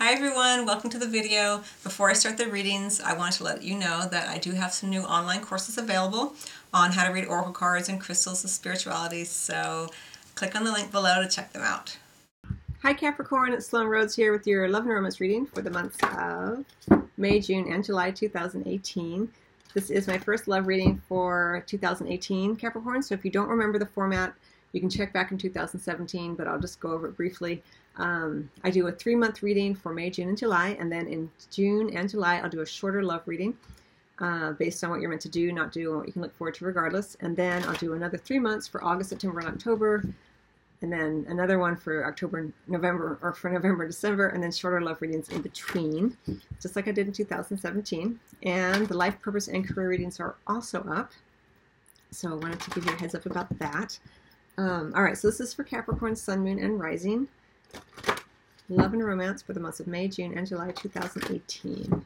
Hi everyone, welcome to the video. Before I start the readings, I want to let you know that I do have some new online courses available on how to read oracle cards and crystals of spirituality, so click on the link below to check them out. Hi Capricorn, it's Sloan Rhodes here with your Love and Romance reading for the months of May, June, and July 2018. This is my first love reading for 2018 Capricorn, so if you don't remember the format, you can check back in 2017, but I'll just go over it briefly. Um, I do a three month reading for May, June, and July, and then in June and July, I'll do a shorter love reading uh, based on what you're meant to do, not do, and what you can look forward to regardless. And then I'll do another three months for August, September, and October, and then another one for October, November, or for November, December, and then shorter love readings in between, just like I did in 2017. And the life purpose and career readings are also up. So I wanted to give you a heads up about that. Um, all right, so this is for Capricorn, Sun, Moon, and Rising. Love and Romance for the months of May, June, and July 2018.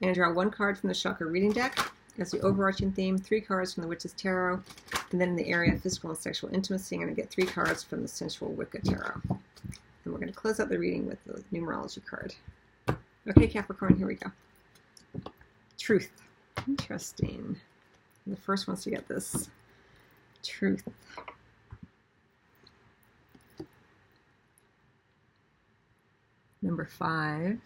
And draw one card from the Chakra Reading Deck as the overarching theme, three cards from the Witch's Tarot, and then in the area of physical and sexual intimacy, I'm going to get three cards from the Sensual Wicca Tarot. And we're going to close out the reading with the numerology card. Okay, Capricorn, here we go. Truth. Interesting. The first ones to get this. Truth. Number five,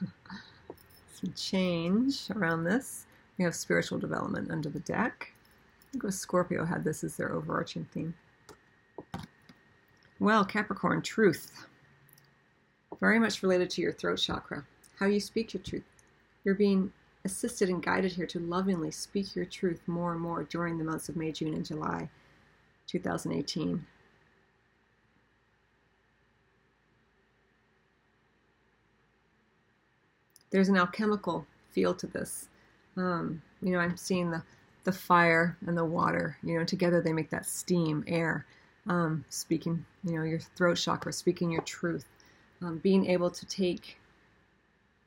some change around this. We have spiritual development under the deck. I think Scorpio had this as their overarching theme. Well, Capricorn, truth. Very much related to your throat chakra. How you speak your truth. You're being assisted and guided here to lovingly speak your truth more and more during the months of May, June, and July 2018. There's an alchemical feel to this. Um, you know, I'm seeing the the fire and the water. You know, together they make that steam, air. Um, speaking, you know, your throat chakra, speaking your truth, um, being able to take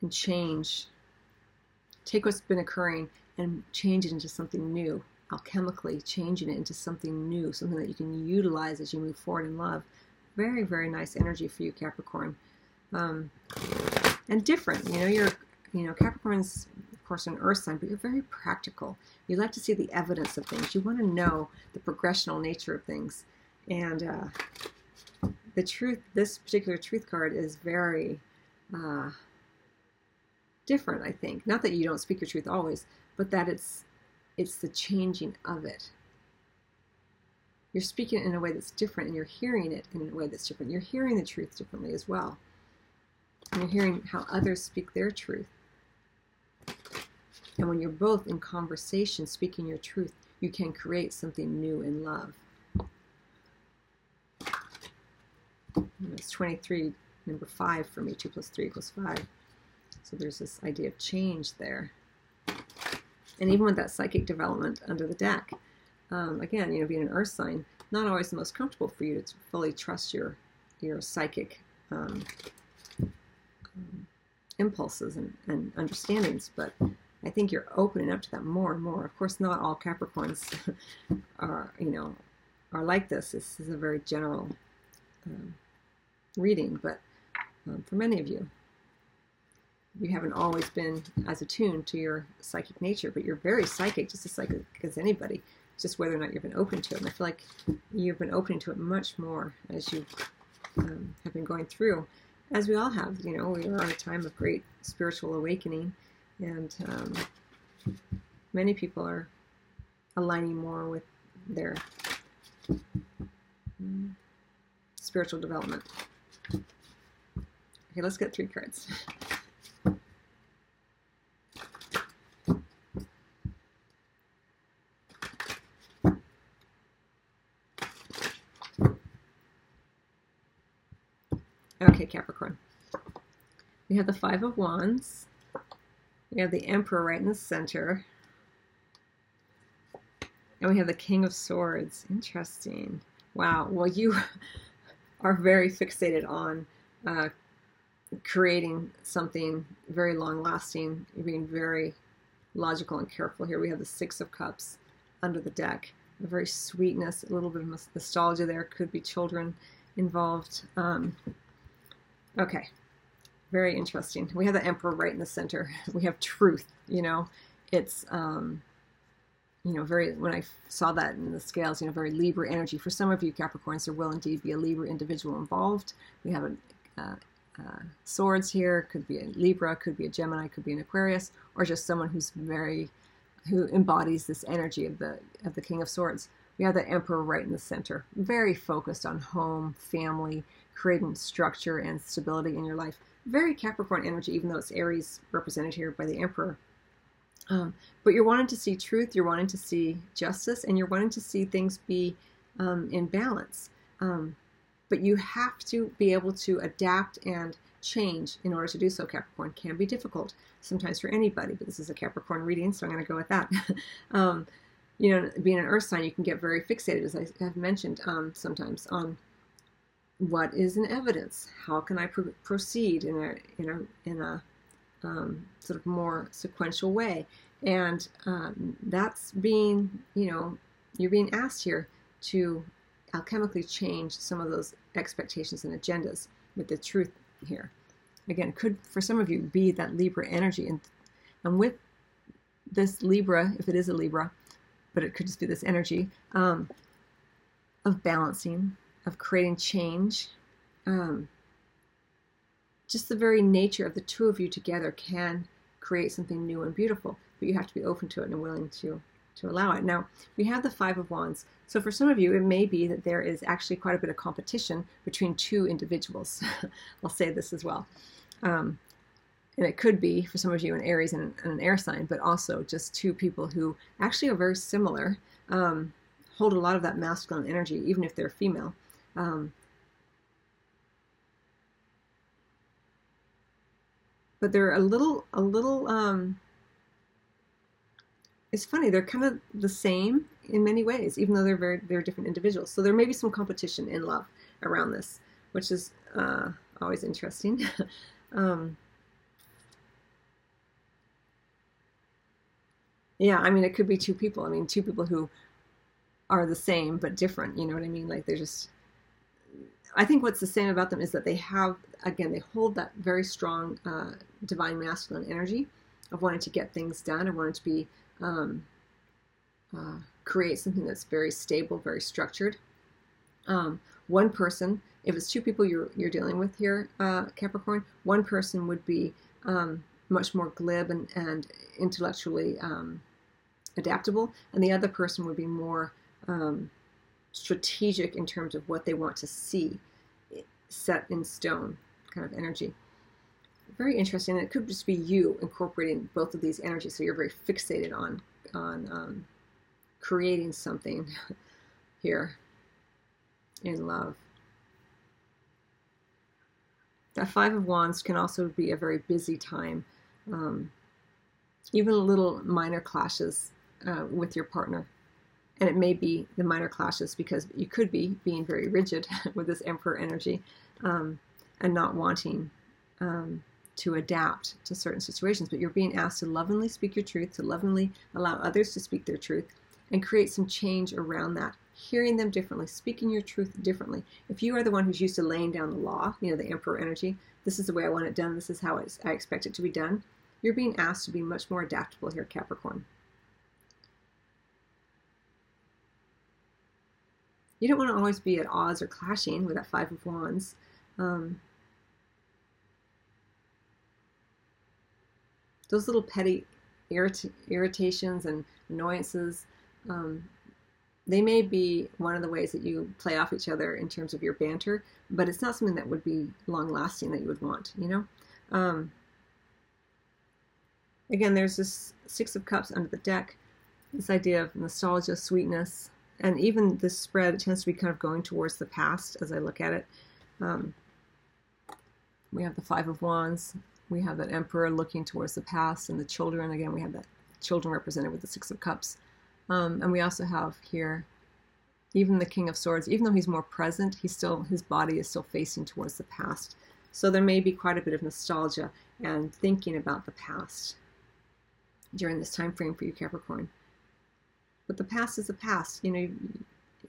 and change, take what's been occurring and change it into something new, alchemically changing it into something new, something that you can utilize as you move forward in love. Very, very nice energy for you, Capricorn. Um, and different. You know, you're, you know, Capricorn's, of course, an earth sign, but you're very practical. You like to see the evidence of things. You want to know the progressional nature of things. And uh, the truth, this particular truth card is very uh, different, I think. Not that you don't speak your truth always, but that it's it's the changing of it. You're speaking in a way that's different, and you're hearing it in a way that's different. You're hearing the truth differently as well. And you're hearing how others speak their truth. And when you're both in conversation speaking your truth, you can create something new in love. It's 23, number 5 for me. 2 plus 3 equals 5. So there's this idea of change there. And even with that psychic development under the deck, um, again, you know, being an earth sign, not always the most comfortable for you to fully trust your your psychic um, impulses and, and understandings, but I think you're opening up to that more and more. Of course, not all Capricorns are, you know, are like this. This is a very general um, reading, but um, for many of you, you haven't always been as attuned to your psychic nature, but you're very psychic, just as psychic as anybody. It's just whether or not you've been open to it. And I feel like you've been opening to it much more as you um, have been going through as we all have. You know, we are in a time of great spiritual awakening, and um, many people are aligning more with their um, spiritual development. Okay, let's get three cards. Okay, Capricorn. We have the Five of Wands. We have the Emperor right in the center. And we have the King of Swords. Interesting. Wow. Well, you are very fixated on uh, creating something very long lasting. You're being very logical and careful here. We have the Six of Cups under the deck. A very sweetness, a little bit of nostalgia there. Could be children involved. Um, Okay. very interesting. We have the Emperor right in the center. We have truth. You know, it's um, you know very. When I saw that in the scales, you know, very Libra energy. For some of you Capricorns, there will indeed be a Libra individual involved. We have a uh, uh, swords here. Could be a Libra, could be a Gemini, could be an Aquarius, or just someone who's very who embodies this energy of the of the King of Swords. We have the Emperor right in the center, very focused on home, family, creating structure and stability in your life. Very Capricorn energy, even though it's Aries represented here by the Emperor. Um, but you're wanting to see truth, you're wanting to see justice, and you're wanting to see things be um, in balance. Um, but you have to be able to adapt and change in order to do so. Capricorn can be difficult sometimes for anybody, but this is a Capricorn reading, so I'm going to go with that. um, you know, being an Earth sign, you can get very fixated, as I have mentioned um, sometimes, on what is an evidence. How can I pro- proceed in a in a in a um, sort of more sequential way? And um, that's being, you know, you're being asked here to alchemically change some of those expectations and agendas with the truth here. Again, could for some of you be that Libra energy, and and with this Libra, if it is a Libra, but it could just be this energy um, of balancing, of creating change. Um, just the very nature of the two of you together can create something new and beautiful, but you have to be open to it and willing to to allow it. Now, we have the Five of Wands. So for some of you, it may be that there is actually quite a bit of competition between two individuals. I'll say this as well. Um, and it could be for some of you an Aries and, an air sign, but also just two people who actually are very similar, um, hold a lot of that masculine energy, even if they're female. Um, but they're a little, a little. Um, it's funny. They're kind of the same in many ways, even though they're very, they're different individuals. So there may be some competition in love around this, which is uh, always interesting. um, Yeah, I mean, it could be two people. I mean, two people who are the same but different. You know what I mean? Like they're just. I think what's the same about them is that they have, again, they hold that very strong uh, divine masculine energy of wanting to get things done and wanting to be um, uh, create something that's very stable, very structured. Um, one person, if it's two people you're you're dealing with here, uh, Capricorn, one person would be um, much more glib and, and intellectually um, adaptable, and the other person would be more um, strategic in terms of what they want to see set in stone kind of energy. Very interesting. It could just be you incorporating both of these energies, so you're very fixated on on um, creating something here in love. That Five of Wands can also be a very busy time. Um, even little minor clashes uh, with your partner. And it may be the minor clashes because you could be being very rigid with this emperor energy um, and not wanting um, to adapt to certain situations. But you're being asked to lovingly speak your truth, to lovingly allow others to speak their truth, and create some change around that. Hearing them differently, speaking your truth differently. If you are the one who's used to laying down the law, you know, the emperor energy, this is the way I want it done, this is how I expect it to be done, you're being asked to be much more adaptable here, Capricorn. You don't want to always be at odds or clashing with that Five of Wands. Um, those little petty irrit- irritations and annoyances, um, they may be one of the ways that you play off each other in terms of your banter, but it's not something that would be long lasting that you would want, you know? Um, again, there's this Six of Cups under the deck, this idea of nostalgia, sweetness, and even this spread tends to be kind of going towards the past as I look at it. Um, we have the Five of Wands. We have that Emperor looking towards the past, and the children. Again, we have that children represented with the Six of Cups. Um, and we also have here even the King of Swords. Even though he's more present, he's still his body is still facing towards the past. So there may be quite a bit of nostalgia and thinking about the past during this time frame for you, Capricorn. But the past is the past. You know,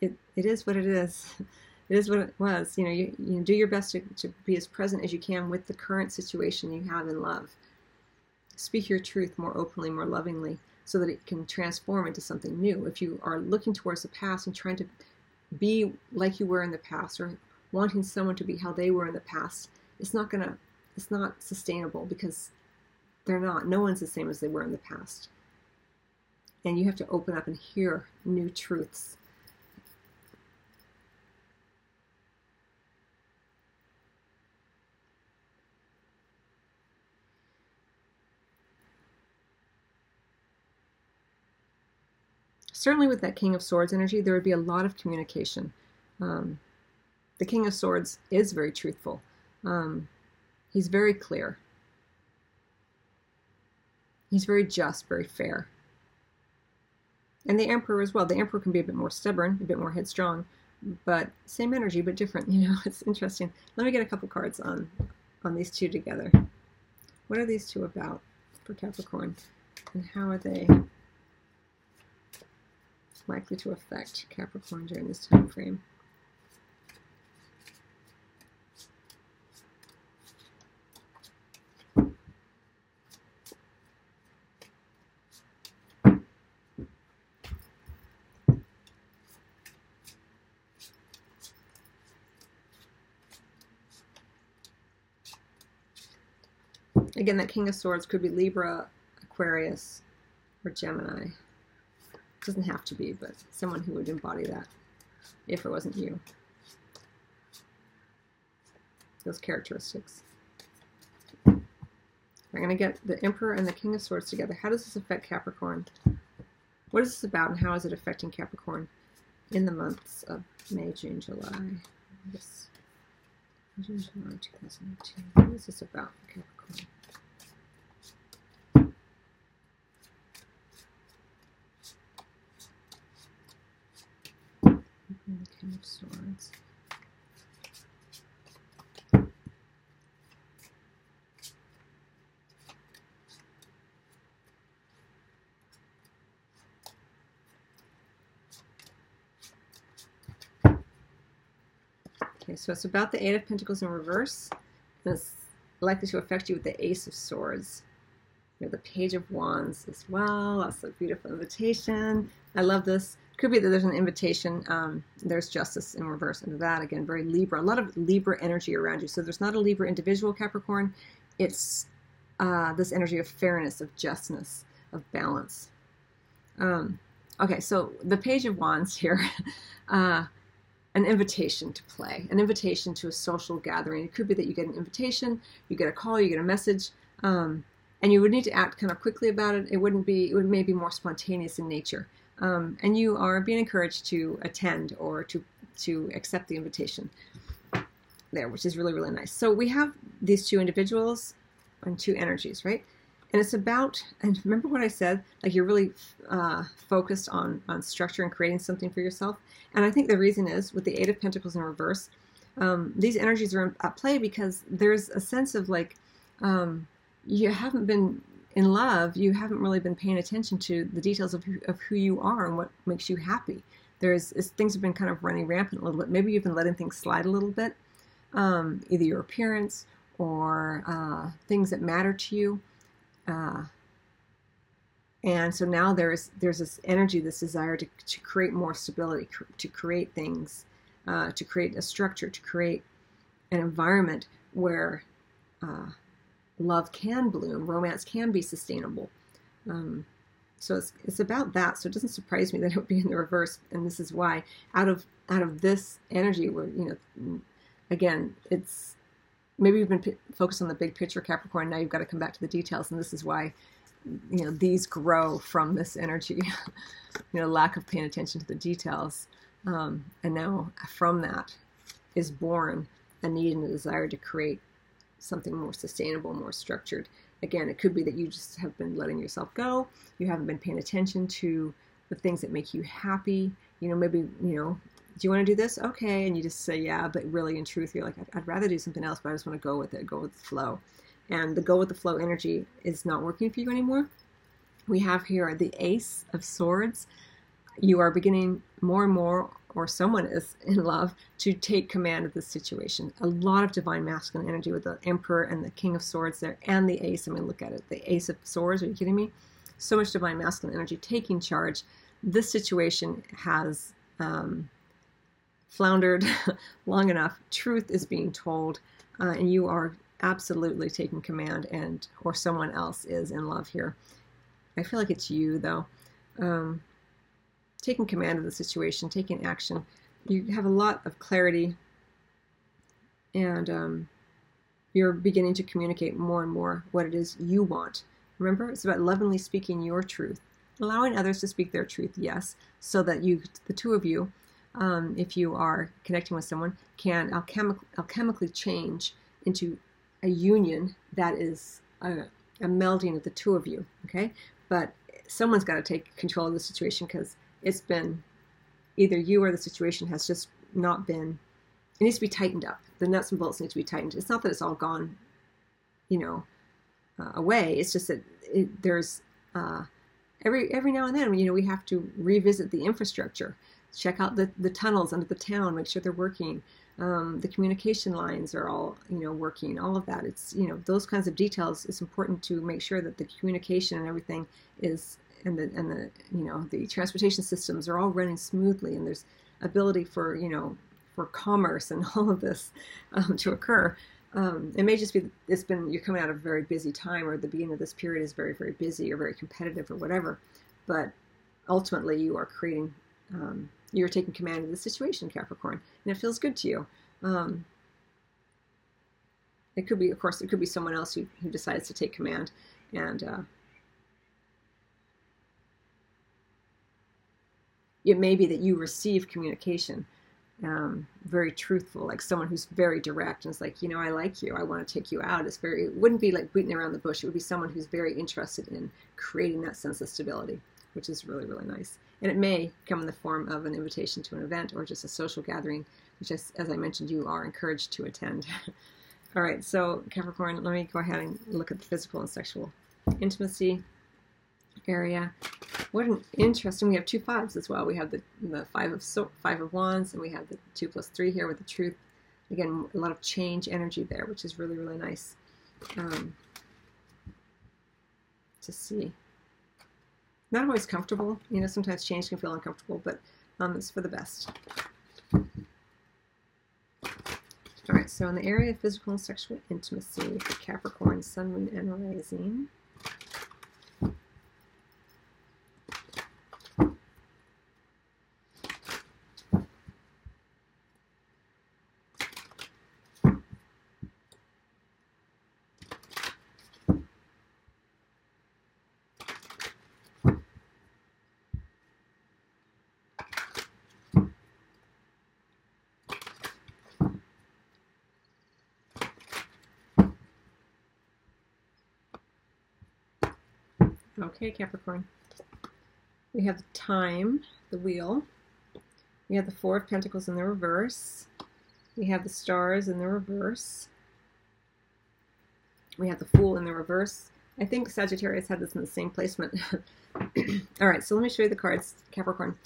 it, it is what it is. it is what it was. You know, you, you do your best to, to be as present as you can with the current situation you have in love. Speak your truth more openly, more lovingly, so that it can transform into something new. If you are looking towards the past and trying to be like you were in the past or wanting someone to be how they were in the past, it's not gonna it's not sustainable because they're not. No one's the same as they were in the past. And you have to open up and hear new truths. Certainly, with that King of Swords energy, there would be a lot of communication. Um, the King of Swords is very truthful. Um, he's very clear. He's very just, very fair. And the Emperor as well. The Emperor can be a bit more stubborn, a bit more headstrong, but same energy, but different. You know, it's interesting. Let me get a couple cards on on these two together. What are these two about for Capricorn, and how are they likely to affect Capricorn during this time frame? Again, that King of Swords could be Libra, Aquarius, or Gemini. Doesn't have to be, but someone who would embody that if it wasn't you. Those characteristics. I'm going to get the Emperor and the King of Swords together. How does this affect Capricorn? What is this about and how is it affecting Capricorn in the months of May, June, July? This, June, July 2018. What is this about for Capricorn? King of Swords. Okay, so it's about the Eight of Pentacles in reverse. And it's likely to affect you with the Ace of Swords. You have the Page of Wands as well. That's a beautiful invitation. I love this could be that there's an invitation. Um, there's justice in reverse under that. Again, very Libra. A lot of Libra energy around you. So there's not a Libra individual Capricorn. It's uh, this energy of fairness, of justness, of balance. Um, okay, so the Page of Wands here. Uh, an invitation to play, an invitation to a social gathering. It could be that you get an invitation, you get a call, you get a message, um, and you would need to act kind of quickly about it. It wouldn't be, it would maybe more spontaneous in nature um, and you are being encouraged to attend or to to accept the invitation there, which is really really nice. So we have these two individuals and two energies, right? And it's about and remember what I said, like you're really uh, focused on on structure and creating something for yourself. And I think the reason is with the Eight of Pentacles in reverse, um, these energies are at play because there's a sense of like um, you haven't been in love, you haven't really been paying attention to the details of who, of who you are and what makes you happy. There's things have been kind of running rampant a little bit. Maybe you've been letting things slide a little bit, um, either your appearance or uh, things that matter to you. Uh, and so now there's there's this energy, this desire to, to create more stability, cr- to create things, uh, to create a structure, to create an environment where uh, love can bloom, romance can be sustainable. Um, so it's, it's about that. So it doesn't surprise me that it would be in the reverse, and this is why out of out of this energy, where you know, again, it's maybe you've been p- focused on the big picture, Capricorn. Now you've got to come back to the details, and this is why you know these grow from this energy. you know, lack of paying attention to the details, um, and now from that is born a need and a desire to create something more sustainable, more structured. Again, it could be that you just have been letting yourself go. You haven't been paying attention to the things that make you happy. You know, maybe, you know, do you want to do this? Okay. And you just say, yeah, but really in truth, you're like, I'd, rather do something else, but I just want to go with it, go with the flow. And the go with the flow energy is not working for you anymore. We have here the Ace of Swords. You are beginning more and more or someone is in love to take command of the situation. A lot of divine masculine energy with the Emperor and the King of Swords there, and the Ace. I mean, look at it. The Ace of Swords. Are you kidding me? So much divine masculine energy taking charge. This situation has um, floundered long enough. Truth is being told, uh, and you are absolutely taking command, and or someone else is in love here. I feel like it's you though. Um, taking command of the situation, taking action. You have a lot of clarity, and um, you're beginning to communicate more and more what it is you want. Remember, it's about lovingly speaking your truth, allowing others to speak their truth, yes, so that you, the two of you, um, if you are connecting with someone, can alchemic- alchemically change into a union that is a, a melding of the two of you. Okay, but someone's got to take control of the situation because it's been either you or the situation has just not been it needs to be tightened up. The nuts and bolts need to be tightened. It's not that it's all gone you know uh, away. It's just that it, there's uh, every every now and then you know we have to revisit the infrastructure check out the, the tunnels under the town make sure they're working um, the communication lines are all you know working all of that it's you know those kinds of details it's important to make sure that the communication and everything is and the and the you know the transportation systems are all running smoothly, and there's ability for you know for commerce and all of this um, to occur. Um, it may just be it's been you're coming out of a very busy time, or the beginning of this period is very very busy or very competitive or whatever. But ultimately, you are creating um, you're taking command of the situation, Capricorn, and it feels good to you. Um, it could be, of course, it could be someone else who, who decides to take command and uh, it may be that you receive communication um, very truthful, like someone who's very direct and is like, you know, I like you, I want to take you out. It's very, it wouldn't be like beating around the bush. It would be someone who's very interested in creating that sense of stability, which is really, really nice. And it may come in the form of an invitation to an event or just a social gathering, which, is, as I mentioned, you are encouraged to attend. All right, so Capricorn, let me go ahead and look at the physical and sexual intimacy area. What an interesting. We have two fives as well. We have the, the five of five of wands, and we have the two plus three here with the truth. Again, a lot of change energy there, which is really really nice um, to see. Not always comfortable. You know, sometimes change can feel uncomfortable, but um, it's for the best. All right, so in the area of physical and sexual intimacy Capricorn, Sun, Moon, and Rising. Okay, Capricorn. We have time, the wheel. We have the Four of Pentacles in the reverse. We have the stars in the reverse. We have the Fool in the reverse. I think Sagittarius had this in the same placement. All right, so let me show you the cards, Capricorn.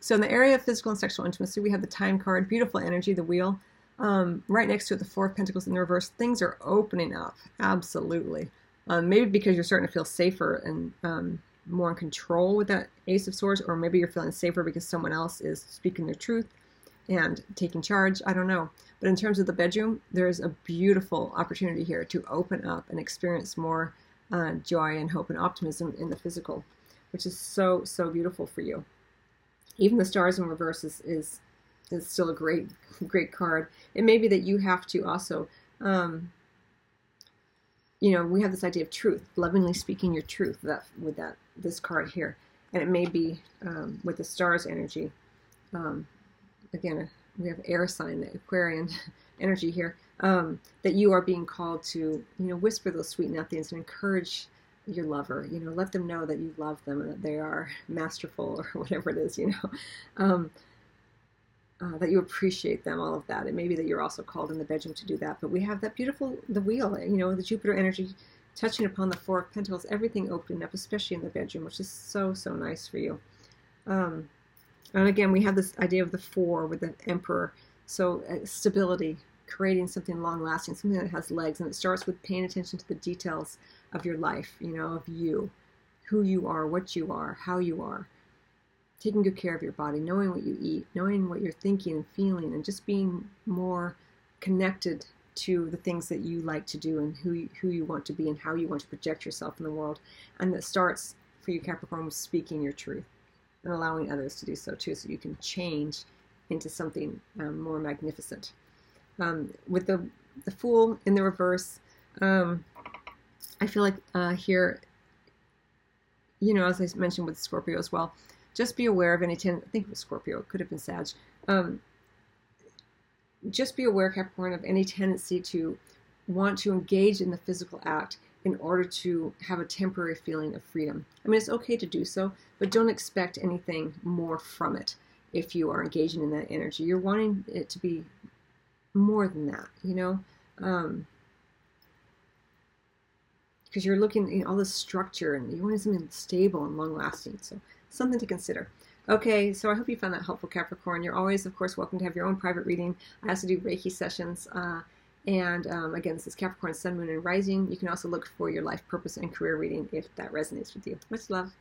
So in the area of physical and sexual intimacy, we have the time card, beautiful energy, the wheel. Um, right next to it, the Four of Pentacles in the reverse. Things are opening up, absolutely. Um, maybe because you're starting to feel safer and um, more in control with that Ace of Swords, or maybe you're feeling safer because someone else is speaking their truth and taking charge. I don't know. But in terms of the bedroom, there's a beautiful opportunity here to open up and experience more uh, joy and hope and optimism in the physical, which is so, so beautiful for you. Even the stars in reverse is, is, is still a great, great card. It may be that you have to also um, you know, we have this idea of truth, lovingly speaking your truth that with that this card here, and it may be um, with the stars energy. Um, again, we have air sign, the Aquarian energy here, um, that you are being called to, you know, whisper those sweet nothings and encourage your lover. You know, let them know that you love them and that they are masterful or whatever it is. You know. Uh, that you appreciate them, all of that. It may be that you're also called in the bedroom to do that, but we have that beautiful, the wheel, you know, the Jupiter energy touching upon the Four of Pentacles, everything opening up, especially in the bedroom, which is so, so nice for you. Um, And again, we have this idea of the four with the emperor. So uh, stability, creating something long lasting, something that has legs. And it starts with paying attention to the details of your life, you know, of you, who you are, what you are, how you are. Taking good care of your body, knowing what you eat, knowing what you're thinking and feeling, and just being more connected to the things that you like to do and who you, who you want to be and how you want to project yourself in the world. And that starts for you, Capricorn, with speaking your truth and allowing others to do so too, so you can change into something um, more magnificent. Um, with the the Fool in the reverse, um, I feel like uh, here, you know, as I mentioned with Scorpio as well, just be aware of any ten. I think it was Scorpio. It could have been Sag. Um, just be aware, Capricorn, of any tendency to want to engage in the physical act in order to have a temporary feeling of freedom. I mean, it's okay to do so, but don't expect anything more from it if you are engaging in that energy. You're wanting it to be more than that, you know? Um, because you're looking at you know, all this structure and you want something stable and long lasting. So, something to consider. Okay, so I hope you found that helpful, Capricorn. You're always, of course, welcome to have your own private reading. I also do Reiki sessions. Uh, and um, again, this is Capricorn, Sun, Moon, and Rising. You can also look for your life purpose and career reading if that resonates with you. Much love.